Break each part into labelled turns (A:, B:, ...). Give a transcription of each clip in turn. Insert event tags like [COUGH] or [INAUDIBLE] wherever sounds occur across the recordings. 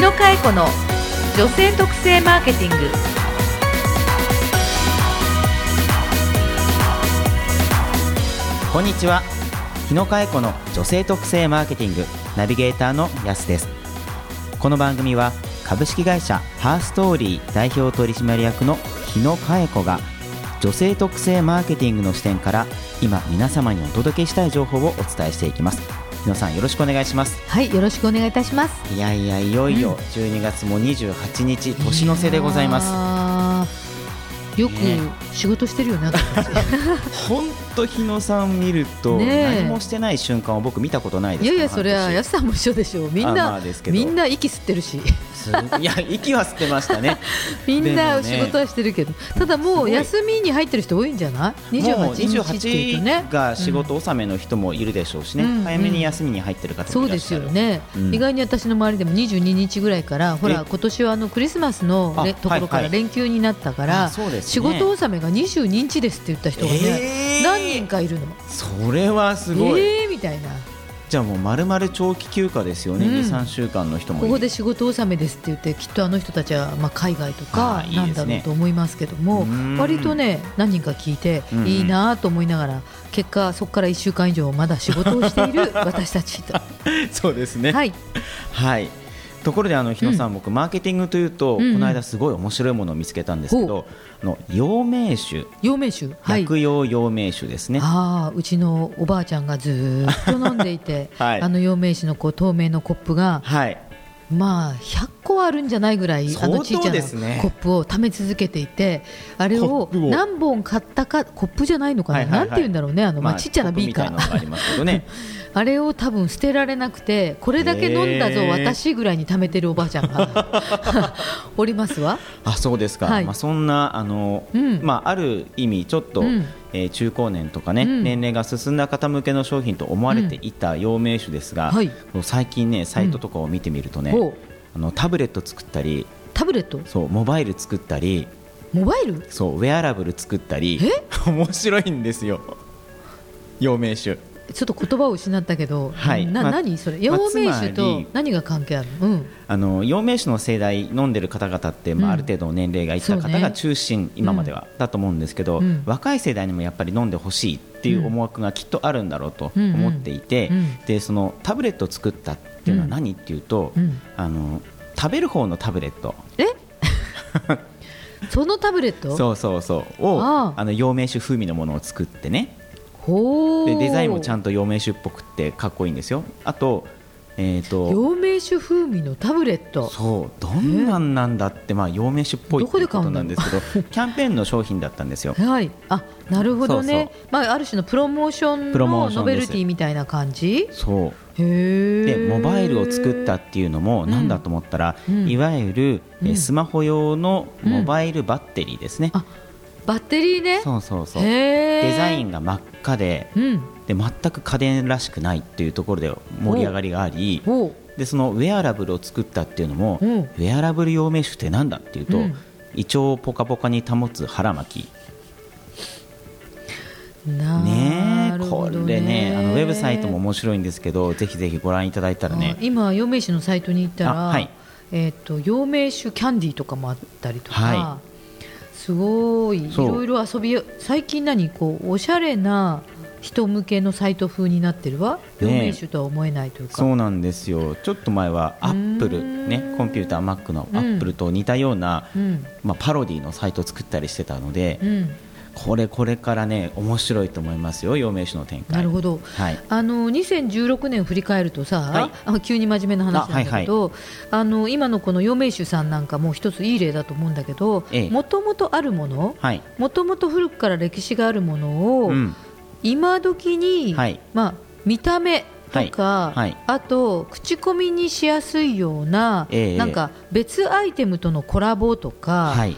A: 野佳恵子の女性特性マーケティング。
B: こんにちは。日野佳恵子の女性特性マーケティングナビゲーターのやすです。この番組は株式会社ハーストーリー代表取締役の日野佳恵子が女性特性マーケティングの視点から今皆様にお届けしたい情報をお伝えしていきます。日野さんよろしくお願いします
C: はい、よろしくお願いいたします。
B: いやいやいよいよ12月も28日、年の瀬でございます
C: す。よく
B: ね
C: 仕事してるよね。私たち [LAUGHS]
B: 本当日野さん見ると何もしてない瞬間を僕見たことないです。
C: いやいや、それは安さんも一緒でしょう。みんな、みんな息吸ってるし、
B: すい。や息は吸ってましたね。[LAUGHS]
C: みんな仕事はしてるけど、ただもう休みに入ってる人多いんじゃない？二十
B: もう
C: 八日っていうとね。
B: 28。が仕事納めの人もいるでしょうしね、
C: うん。
B: 早めに休みに入ってる方
C: そうです
B: もいらっしゃる。
C: よね、
B: うん。
C: 意外に私の周りでも22日ぐらいからほら
B: え？
C: 今年はあのクリスマスのところか
B: はい。はい
C: ら連休になったから、
B: あそうですね。
C: 仕事納めが22日ですって言った人がね、
B: えー。
C: 何人かいるの？
B: それはすごい、
C: えーみたいな。
B: じゃあもうまるまる長期休暇ですよね、
C: うん。
B: 23週間の人も
C: ここで仕事納めですって言ってきっとあの人たちはまあ海外とかなんだろうと思いますけども
B: うん。
C: 割とね何人か聞いて
B: うん。
C: いいなと思いながら結果そこから1週間以上まだ仕事をしている [LAUGHS] 私たちと。
B: そうですね。
C: はい。
B: はいところであの日野さん、僕マーケティングというと、この間すごい面白いものを見つけたんですけど、あの陽明酒。
C: 陽明酒？はい。
B: 薬用陽明酒ですね、
C: ああうちのおばあちゃんがずーっと飲んでいて、[LAUGHS]
B: はい。
C: あの陽明酒のこう透明のコップが
B: はい。
C: まあ100個あるんじゃないぐらいあのちっちゃなコップを貯め続けていてあれを何本買ったかコップじゃないのかな、
B: はいはいはい。
C: なんて言うんだろうねあの、まあ、ちっちゃなビーカー。
B: コップみたいなのがありますけどね [LAUGHS]
C: あれを多分捨てられなくてこれだけ飲んだぞ私ぐらいに貯めてるおばあちゃんが。[LAUGHS] おりますわ。
B: あそうですか、
C: はい。
B: まあ、そんなあの、
C: うん。
B: まあ、ある意味ちょっと、
C: うん。
B: えー中高年とかね、
C: うん。
B: 年齢が進んだ方向けの商品と思われていた陽明酒ですが、
C: はい。
B: 最近ねサイトとかを見てみるとね、あのタブレット作ったり
C: タブレット？
B: そうモバイル作ったり
C: モバイル？
B: そうウェアラブル作ったり
C: え？[LAUGHS]
B: 面白いんですよ。陽明酒
C: ちょっと言葉を失ったけど、な
B: はい。まあ
C: 何それ？
B: まあ
C: 陽明酒と
B: り
C: 何が関係あるの、うん、
B: あの陽明酒の世代飲んでる方々って、まあ、
C: うん。
B: ある程度の年齢がいった方が中心、今までは、だと思うんですけど、
C: うん。
B: 若い世代にもやっぱり飲んでほしいっていう思惑がきっとあるんだろうと
C: うん。
B: 思っていて、
C: うん。うん
B: でそのタブレットを作ったっていうのは何っていうと、
C: うん。
B: あの食べる方のタブレット。
C: え？[LAUGHS] そのタブレット？
B: そうそうそう。を
C: あ
B: の陽明酒風味のものを作ってね。
C: ほ
B: でデザインもちゃ
C: ん
B: んと陽明酒っぽくってかっこいいんですよ。あと,、えー、と
C: 陽明酒風味のタブレット。
B: そうどんなんなんだって、まあ、陽明酒っぽいってこと
C: 買うん
B: ですけど [LAUGHS] キャンペーンの商品だったんですよ。
C: はい。あなるほどね。まあ、ある種のプロモーション
B: プロモ
C: のノ
B: ーションです。
C: ベルティみたいな感じ？
B: そう。
C: へえ
B: でモバイルを作ったっていうのも
C: うん。
B: なんだと思ったら、
C: うん。
B: いわゆる、え
C: うん。
B: スマホ用のモバイルバッテリーですね、
C: あバッテリーね。
B: そうそうそう。デザインが真っ赤で
C: うん。
B: で全く家電らしくないっていうところで盛り上がりがあり
C: ほ
B: でそのウェアラブルを作ったっていうのも、
C: うん。
B: ウェアラブル陽明酒ってなんだっていうと、
C: うん。
B: 胃腸をポカポカに保つ腹巻き。ね。
C: る
B: これねあのウェブサイトも面白いんですけどぜひぜひご覧いただいたらね。
C: あ今陽明酒のサイトに行ったら、
B: あはい。
C: えっ、と陽明酒キャンディーとかもあったりとか、
B: は
C: すごい。いろいろ遊び最近何こうおしゃれな人向けのサイト風になってるわ、とは思えないというか。
B: そうなんですよ。ちょっと前はアップル
C: ん
B: ねコンピューター Mac の
C: うん。
B: アップルと似たような、
C: うん。
B: まあ、パロディのサイトを作ったりしてたので、
C: うん、
B: これこれからね面白いと思いますよ陽明酒の展開。
C: なるほど。
B: はい。
C: あの2016年振り返るとさ、
B: はい。
C: あ急に真面目な話なんだけどあ、の今のこの陽明酒さんなんかも一ついい例だと思うんだけど
B: ええ。
C: もともとあるもの
B: はい。
C: もともと古くから歴史があるものを、
B: うん。
C: 今時に、
B: はい。
C: まあ、見た目とか、
B: はい。はい。
C: あと口コミにしやすいような、
B: ええ。
C: なんか別アイテムとのコラボとか、
B: はい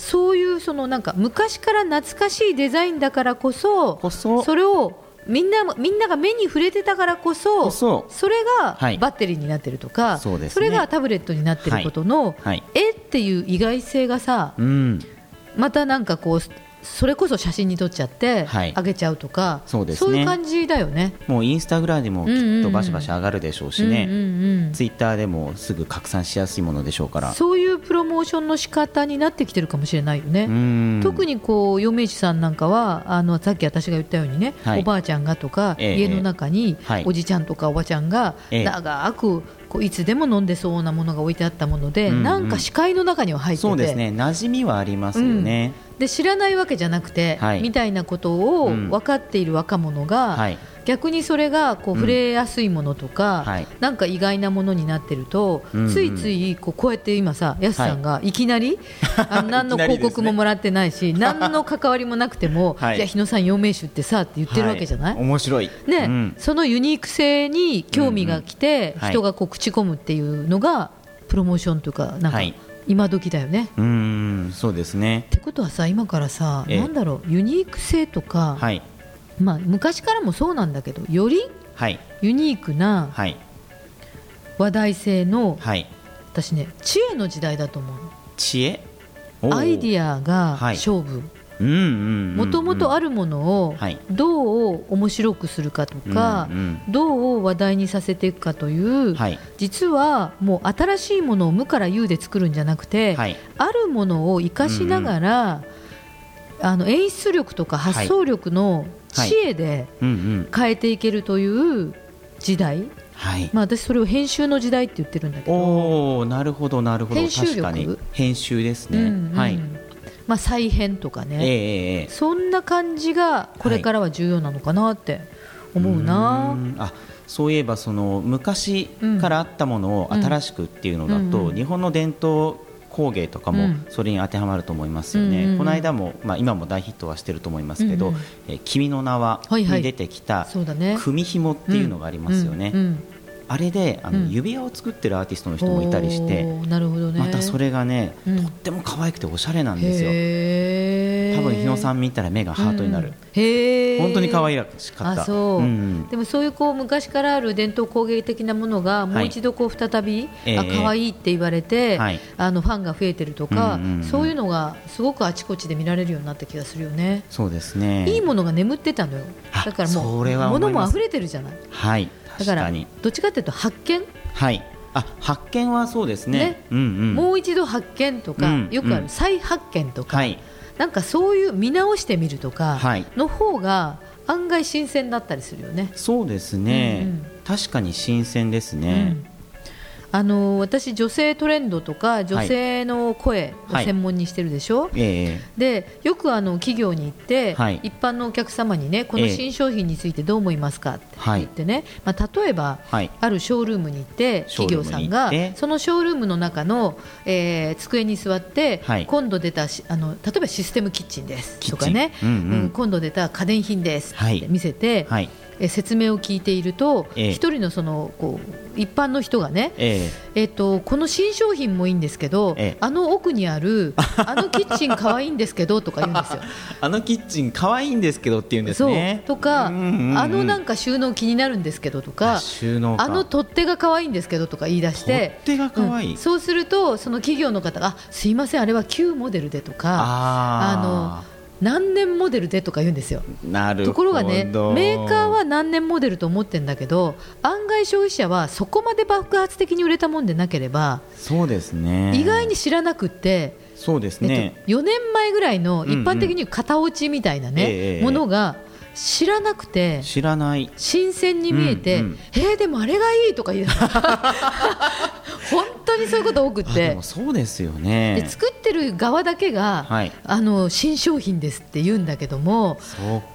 C: そういうそのなんか昔から懐かしいデザインだからこそ
B: こそ
C: それをみんなみんなが目に触れてたからこそ
B: こそ
C: れが
B: はい。
C: バッテリーになってるとか、
B: そうですね。
C: れがタブレットになってること。の、
B: はい。
C: えっていう意外性がさ
B: うん。
C: またなんかこうそれこそ写真に撮っちゃって
B: はい。
C: あげちゃうとか、
B: そうですね。
C: いう感じだよね。
B: もうインスタグラムでもきっとバシバシ上がるでしょうしね、
C: うんうんうん。
B: ツイッターでもすぐ拡散しやすいものでしょうから。
C: そういうプロモーションの仕方になってきてるかもしれないよね。
B: うん。
C: 特にこう余命師さんなんかはあのさっき私が言ったようにね、
B: はい。
C: おばあちゃんがとか、
B: ええ。
C: 家の中に
B: はい。
C: おじちゃんとかおばちゃんが
B: ええ。
C: 長くこういつでも飲んでそうなものが置いてあったもので、
B: うんうん。
C: なんか視界の中には入ってて。
B: そうですね。馴染みはありますよね、
C: で知らないわけじゃなくて、
B: はい。
C: みたいなことを
B: うん。
C: 分かっている若者が、
B: はい
C: 逆にそれがこう
B: うん。
C: 触れやすいものとか、
B: はい。
C: なんか意外なものになってると、
B: うんうん
C: ついついこうこうやって今さ、やすさんがい。きなり、[LAUGHS] あの何の
B: いきなりですね。
C: 広告ももらってないし、[LAUGHS] 何の関わりもなくても、
B: はい。
C: い、や日野さん、陽明酒ってさって言ってるわけじゃない、
B: は面白い。
C: ね
B: うん。
C: そのユニーク性に興味が来て、
B: うんうん。はい。
C: 人がこう口コむっていうのがプロモーションというか、なんか
B: はい。
C: 今時だよね。
B: うーん。そうですね。
C: ってことはさ今からさ、
B: ええ。
C: なんだろうユニーク性とか、
B: はい
C: まあ、昔からもそうなんだけどより
B: はい。
C: ユニークな
B: はい。
C: 話題性の
B: はい。
C: 私ね知恵の時代だと思うの。
B: 知恵？
C: アイデ
B: ア
C: ィアが
B: はい。
C: 勝負。もともとあるものを
B: はい。
C: どう面白くするかとか、
B: うんうん
C: どう話題にさせていくかという、
B: はい。
C: 実はもう新しいものを無から有で作るんじゃなくて、
B: はい。
C: あるものを生かしながら、あの演出力とか発想力の知恵で
B: うんうん。
C: 変えていけるという時代、
B: はい。
C: まあ、私それを編集の時代って言ってるんだけど、
B: おおなるほどなるほど。
C: 編集力。
B: 確かに。編集ですね、
C: うんうん。
B: はい。
C: まあ、再編とか
B: ええ
C: ね、
B: ええ
C: そんな感じがこれからは重要なのかなって思うな、
B: うーん。あそういえばその昔からあったものを
C: うん
B: 新しくっていうのだと、
C: うんうん。
B: 日本の伝統工芸とかも
C: うん。
B: それに当てはまると思いますよね、
C: うんうんうん。
B: この間も、まあ、今も大ヒットはしてると思いますけど「
C: うんうん。
B: えー君の名は」に出てきた組紐っていうのがありますよね、
C: うん。うん。
B: あれであ
C: うん。
B: の指輪を作ってるアーティストの人もいたりして、
C: おーなるほどね。
B: またそれがね、
C: うん。
B: とっても可愛くておしゃれなんですよ多分日野さん見たら目がハートになる、
C: うん。
B: 本当に可愛らしかった。
C: あそう、
B: ん
C: でもそういうこう昔からある伝統工芸的なものがもう一度こう再び、
B: ええ。
C: あ可愛いって言われて、
B: はい。
C: あのファンが増えてるとか、
B: うんうんうん
C: そういうのがすごくあちこちで見られるようになった気がするよね。
B: そうですね。
C: いいものが眠ってたのよ。
B: あ
C: だからも
B: そう
C: 物も溢れてるじゃない。
B: はい
C: だからどっちかっていうと発見、
B: はい。あ発見はそうですね。
C: ね。
B: うんうん。
C: もう一度発見とか、
B: うん
C: よくあ
B: うん
C: る再発見とか、
B: はい
C: なんかそういう見直してみるとか
B: はい。
C: の方が案外新鮮だったりするよね。
B: そうですね、
C: うんうん。
B: 確かに新鮮です
C: う
B: ね
C: ん、あの私、女性トレンドとか女性の声を
B: はい。
C: 専門にしてるでしょ、
B: ええ。
C: でよくあの企業に行って、
B: はい。
C: 一般のお客様にねこの
B: ええ。
C: 新商品についてどう思いますか？って
B: はい。
C: 言ってね、まあ、例えば、
B: はい。
C: あるショールームに行って企業さんがそのショールームの中の、えー机に座って、
B: はい。
C: 今度出たしあの例えばシステムキッチンですとかね、
B: うんうん。
C: 今度出た家電品ですって見せて、
B: はい
C: え説明を聞いていると一、
B: え。え
C: 人のそのこう一般の人がね、
B: ええ。
C: と、この新商品もいいんですけど、
B: ええ。
C: あの奥にあるあのキッチン可愛いんですけどとか言うんですよ。[LAUGHS]
B: あのキッチン可愛いんですけどって言うんですね。
C: そう。とか、あのなんか収納気になるんですけどとか
B: あ収納か。
C: あの取っ手が可愛いんですけどとか言い出して
B: 取っ手が可愛い。
C: うん。そうするとその企業の方があすいませんあれは旧モデルでとか
B: あ
C: の何年モデルでとか言うんですよ。
B: ーなるほど。
C: ところがねメーカーは何年モデルと思ってるんだけど案外消費者はそこまで爆発的に売れたもんでなければ、
B: そうですね。
C: 意外に知らなくって、
B: そうです
C: え
B: ね
C: っと、4年前ぐらいの
B: うんうん。
C: 一般的に型落ちみたいなね、
B: ええ
C: ものが知らなくて
B: 知らない。
C: 新鮮に見えて、
B: うんうん。
C: えーでもあれがいいとか言う。[LAUGHS] 本当にそういうこと多くて。
B: もそうですよね。
C: で作ってる側だけが、
B: はい。
C: あの新商品ですって言うんだけども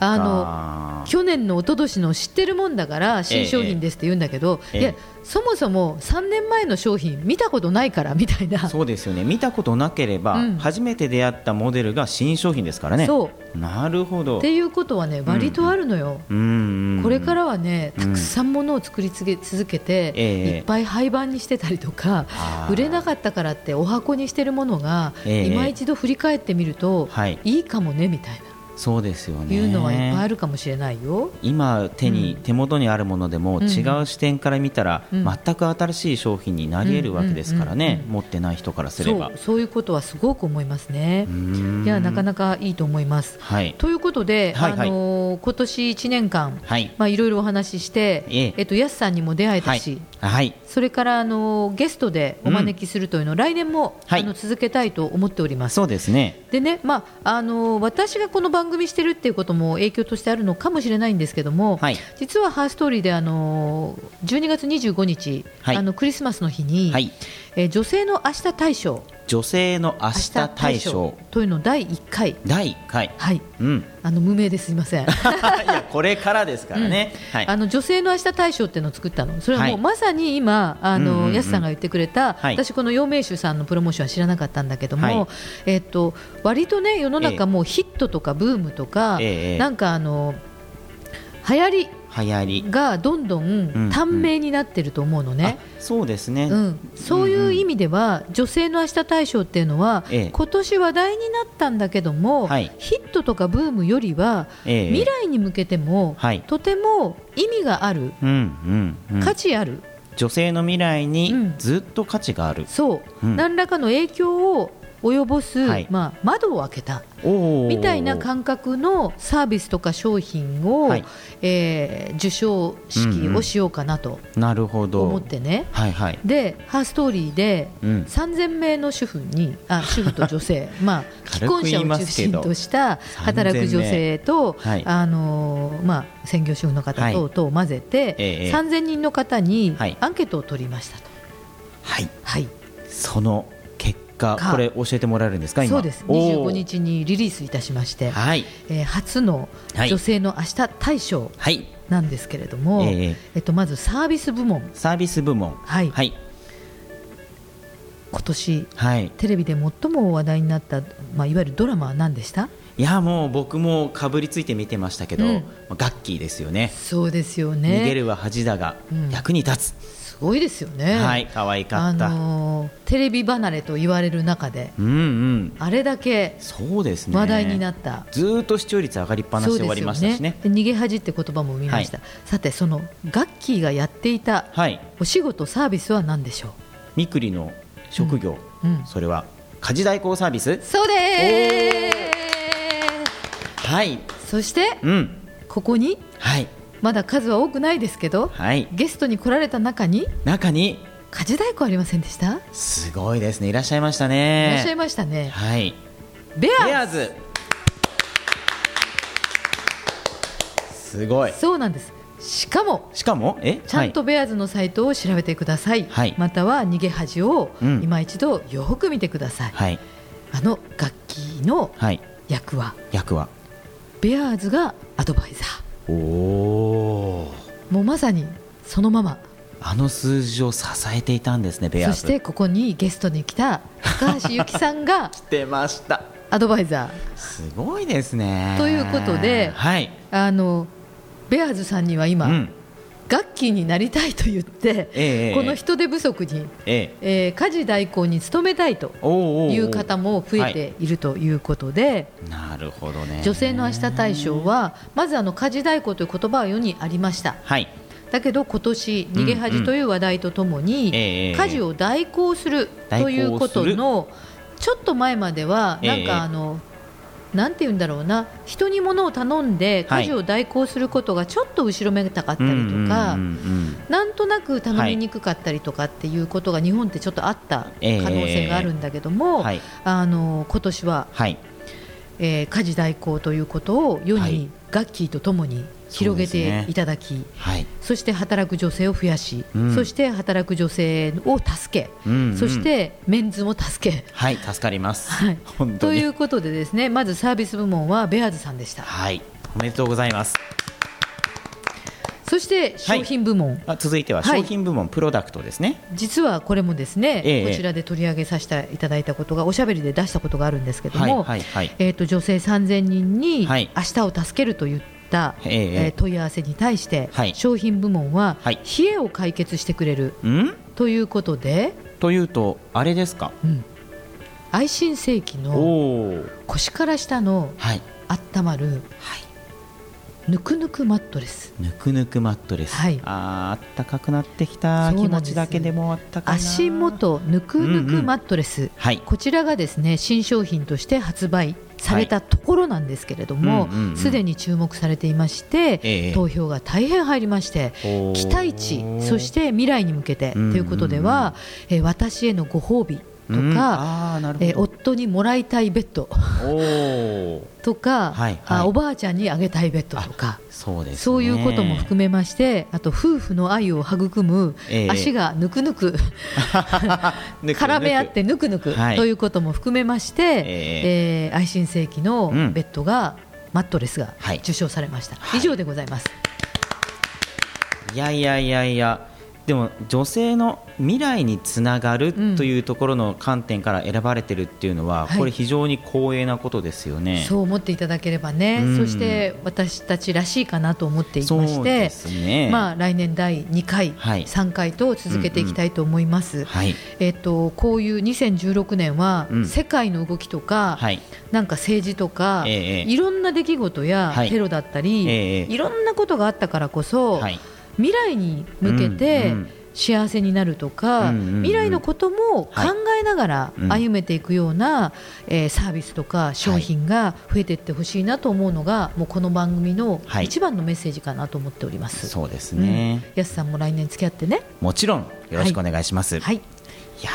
C: あ去年の一昨年の知ってるもんだから新商品ですって言うんだけど、
B: ええ。
C: いやそもそも3年前の商品見たことないから [LAUGHS] みたいな。
B: そうですよね。見たことなければ、
C: うん。
B: 初めて出会ったモデルが新商品ですからね。
C: そう。
B: なるほど。
C: っていうことはね割とあるのよ。
B: うんうん
C: これからはね
B: うん。
C: たくさんものを作り続け続けて、
B: ええ。
C: いっぱい廃盤にしてたりとか売れなかったからってお箱にしてるものが、
B: ええ
C: 今一度振り返ってみると、
B: はい。
C: いいかもねみたいな
B: そうですよね。
C: いうのはいっぱいあるかもしれないよ。
B: 今手に、
C: うん。
B: 手元にあるものでも
C: うん。
B: 違う視点から見たら、
C: うん。
B: 全く新しい商品になり得るわけですからね、
C: うんうんうんうん。
B: 持ってない人からすれば。
C: そういうことはすごく思いますね。
B: う。ーん。
C: いやなかなかいいと思います。
B: はい。
C: ということで、
B: はいはい。
C: あのー今年1年間、
B: はい。
C: まあ、いろいろお話しして、
B: ええ。
C: えっと、やすさんにも出会えたし、
B: はい。
C: それからあのゲストでお招きするというのを来年も、
B: はい。
C: あの続けたいと思っております。
B: そうですね。
C: でね、まあ、あの私がこの番組してるっていうことも影響としてあるのかもしれないんですけども、
B: はい。
C: 実はハーストーリーであの12月25日、
B: はい。
C: あのクリスマスの日に、
B: はい。
C: えー女性の明日大賞
B: 女性の明日大賞。
C: というの第1回、
B: 第1回。
C: はい、
B: うん。
C: あの無名ですいません。[LAUGHS]
B: いやこれからですからね、はい。
C: あの女性の明日大賞っていうのを作ったの、それはも
B: はい。
C: うまさに今、あ
B: うんうんうん。
C: のやすさんが言ってくれた、
B: はい。
C: 私、この陽明酒さんのプロモーションは知らなかったんだけども、
B: はい。
C: えっと割とね、世の
B: ええ。
C: 中もうヒットとかブームとか、
B: ええ。
C: なんかあの流行り
B: 流行り。
C: がどんど
B: うん
C: ん。短命になってると思うのね。
B: あそうですね、
C: うん、そういう意味では、女性の明日大賞っていうのは、
B: ええ。
C: 今年話題になったんだけども、
B: はい。
C: ヒットとかブームよりは、
B: ええ。
C: 未来に向けても、
B: はい。
C: とても意味がある、
B: うんうんうん。
C: 価値ある、
B: 女性の未来に
C: うん。
B: ずっと価値がある、
C: そう、
B: うん。
C: 何らかの影響を及ぼす、
B: はい。
C: まあ、窓を開けた。みたいな感覚のサービスとか商品を、
B: はい。
C: えー受賞式をしようかなと
B: なるほど。
C: 思ってね。
B: はいはい。
C: でハーストーリーで
B: うん。
C: 3000名の主婦にあ [LAUGHS] 主婦と女性、まあ、既婚者を中心とした働く女性と、
B: はい。
C: あのーまあ、専業主婦の方
B: はい。
C: 等々を混ぜて、
B: ええ
C: 3000人の方に
B: はい。
C: アンケートを取りましたと。
B: はい。
C: はい。
B: その結果
C: か。
B: これ教えてもらえるんですか今？
C: そうです。
B: おー。
C: 25日にリリースいたしまして、
B: はい。
C: えー初の
B: はい。
C: 女性の明日大賞
B: はい。
C: なんですけれども、
B: ええ
C: えっと、まずサービス部門、
B: サービス部門。
C: はい。
B: はい。
C: 今年
B: はい。
C: テレビで最も話題になった、まあ、いわゆるドラマは何でした？
B: いやもう僕もかぶりついて見てましたけど、
C: うん。
B: まあガッキーですよね。
C: そうですよ
B: 逃
C: ね
B: げるは恥だが
C: うん。
B: 役に立つ、
C: すごいですよね、
B: はい可愛かった、
C: あのーテレビ離れと言われる中で
B: うんうん。
C: あれだけ話題になった、
B: ずーっと視聴率上がりっぱなしで終わりましたしね。
C: で逃げ恥って言葉も見ました、さてそのガッキーがやっていた
B: はい。
C: お仕事サービスは何でしょ
B: みくりの職業、
C: う、うん、
B: それは家事代行サービス？
C: そうで
B: はい。
C: そして
B: うん。
C: ここに？
B: はい
C: まだ数は多くないですけど
B: はい。
C: ゲストに来られた中に
B: 中に。
C: 家事代行ありませんでした、
B: すごいですね。いらっしゃいました
C: い
B: ね
C: らっしゃいましたね。
B: はい。
C: ベア
B: ーズ。すごい。
C: そうなんです。しかも
B: しかも？え？
C: ちゃんとベアーズのサイトを調べてください、
B: はい。
C: または逃げ恥を
B: うん。
C: 今一度よく見てください、
B: はい。
C: あの楽器の
B: はい。
C: 役は
B: 役は？
C: ベアーズがアドバイザ
B: おお
C: ーもうまさにそのまま。
B: あの数字を支えていたんですねベアーズ。
C: そしてここにゲストに来た高橋由紀さんが [LAUGHS]
B: 来てました。
C: アドバイザ
B: すごいですね。
C: ということで
B: はい。
C: ーあのベアーズさんには今、
B: うん
C: 楽器になりたいと言って、
B: ええ
C: この人手不足に、
B: ええ。
C: えー家事代行に努めたいという方も増えているということで、
B: なるほどね。
C: 女性の明日大賞はまずあの家事代行という言葉は世にありました。
B: はい。
C: だけど今年逃げ恥という話題とともに、
B: ええ
C: 家事を代行するということのちょっと前までは
B: ええ
C: なんかあの、なんて言うんだろうな。人に物を頼んで
B: はい。
C: 家事を代行することがちょっと後ろめたかったりとか、なんとなく頼みにくかったりとかっていうことが日本ってちょっとあった可能性があるんだけども、
B: はい。
C: あの今年は、
B: はい。
C: えー家事代行ということを世
B: はい。
C: にガッキーとともに広げていただき、
B: はい。
C: そして働く女性を増やし、
B: うん。
C: そして働く女性を助け、
B: うんうん。
C: そしてメンズも助け。
B: はい助かります、
C: はい。
B: 本当に。
C: ということでですねまずサービス部門はベアーズさんでした。
B: はい。おめでとうございます。
C: そして商品部門、
B: あ続いては
C: はい。
B: 商品部門、プロダクトですね。
C: 実はこれもですね、
B: ええ。
C: こちらで取り上げさせていただいたことがおしゃべりで出したことがあるんですけども、
B: はいはいはい。
C: えー、と女性3000人に
B: はい。
C: 明日を助けるといった、
B: ええ
C: えー問い合わせに対して、
B: はい。
C: 商品部門は、
B: はい。
C: 冷えを解決してくれる。
B: ん？
C: ということで、
B: というとあれですか？
C: うん、愛心正規
B: お
C: の
B: お
C: 腰から下の
B: はい。
C: 温まるぬくぬくマットレス。
B: ぬくぬくマットレス、
C: はい。
B: あーあったかくなってきた気持ちだけでもあったかいな。
C: 足元ぬくぬくマットレス、
B: はい。
C: こちらがですね新商品として発売されたところなんですけれどもすで、に注目されていまして、
B: ええ。
C: 投票が大変入りまして期待値そして未来に向けてということでは、えー私へのご褒美と
B: うん。
C: か、
B: あーなるほど、
C: えー夫にもらいたいベッド。[LAUGHS] とか、
B: はいはい。
C: あおばあちゃんにあげたいベッドとか。
B: そうね。
C: そういうことも含めまして、あと夫婦の愛を育む、
B: ええ。
C: 足がぬくぬく。[LAUGHS] 絡め合ってぬくぬく
B: はい。
C: ということも含めまして、
B: え
C: え。ー愛新世紀の
B: うん
C: ベッドが、マットレスが
B: はい。
C: 受賞されました、
B: はい。
C: 以上でございます。
B: いやいやいやいやでも女性の未来につながる
C: うん
B: というところの観点から選ばれてるっていうのは、
C: はい。
B: これ非常に光栄なことですよね。
C: そう思っていただければね、
B: うん。
C: そして私たちらしいかなと思っていまして
B: ね。
C: まあ、来年第2回、
B: はい。
C: 3回と続けていきたいと思います。
B: はい。
C: えっと、こういう2016年は、
B: うん。
C: 世界の動きとか、
B: はい。
C: なんか政治とか、
B: ええ。
C: いろんな出来事や
B: はい。
C: テロだったり、
B: ええ。
C: いろんなことがあったからこそ、
B: はい
C: 未来に向けて幸せになるとか、
B: うんうんうん。
C: 未来のことも考えながら
B: うん。
C: 歩めていくような、えーサービスとか商品が増えていってほしいなと思うのが、もうこの番組の
B: はい。
C: 一番のメッセージかなと思っております。
B: そうですね、
C: うん、やすさんも来年付き合ってね。
B: もちろんよろしくお願いします。
C: はい、
B: い。や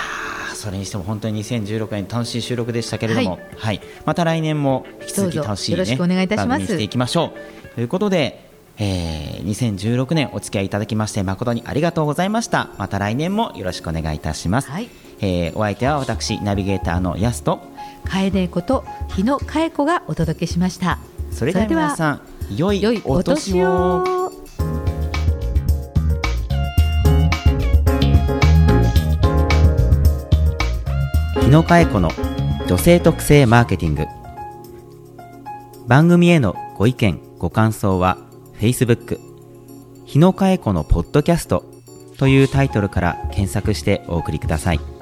B: ーそれにしても本当に2016年楽しい収録でしたけれども、はい。また来年も引き続き楽しい、ね、
C: よろしくお願いいたします。
B: していきましょう。ということで、えー、2016年お付き合いいただきまして誠にありがとうございましたまた来年もよろしくお願いいたします、
C: はい
B: えーお相手は私ナビゲーターのやすと
C: 楓こと日野佳恵子がお届けしました。
B: それでは皆さん
C: 良いお
B: お年
C: 年
B: を
C: を。
B: 日野佳恵子の女性特性マーケティング番組へのご意見ご感想は Facebook 日野佳恵子のポッドキャストというタイトルから検索してお送りください。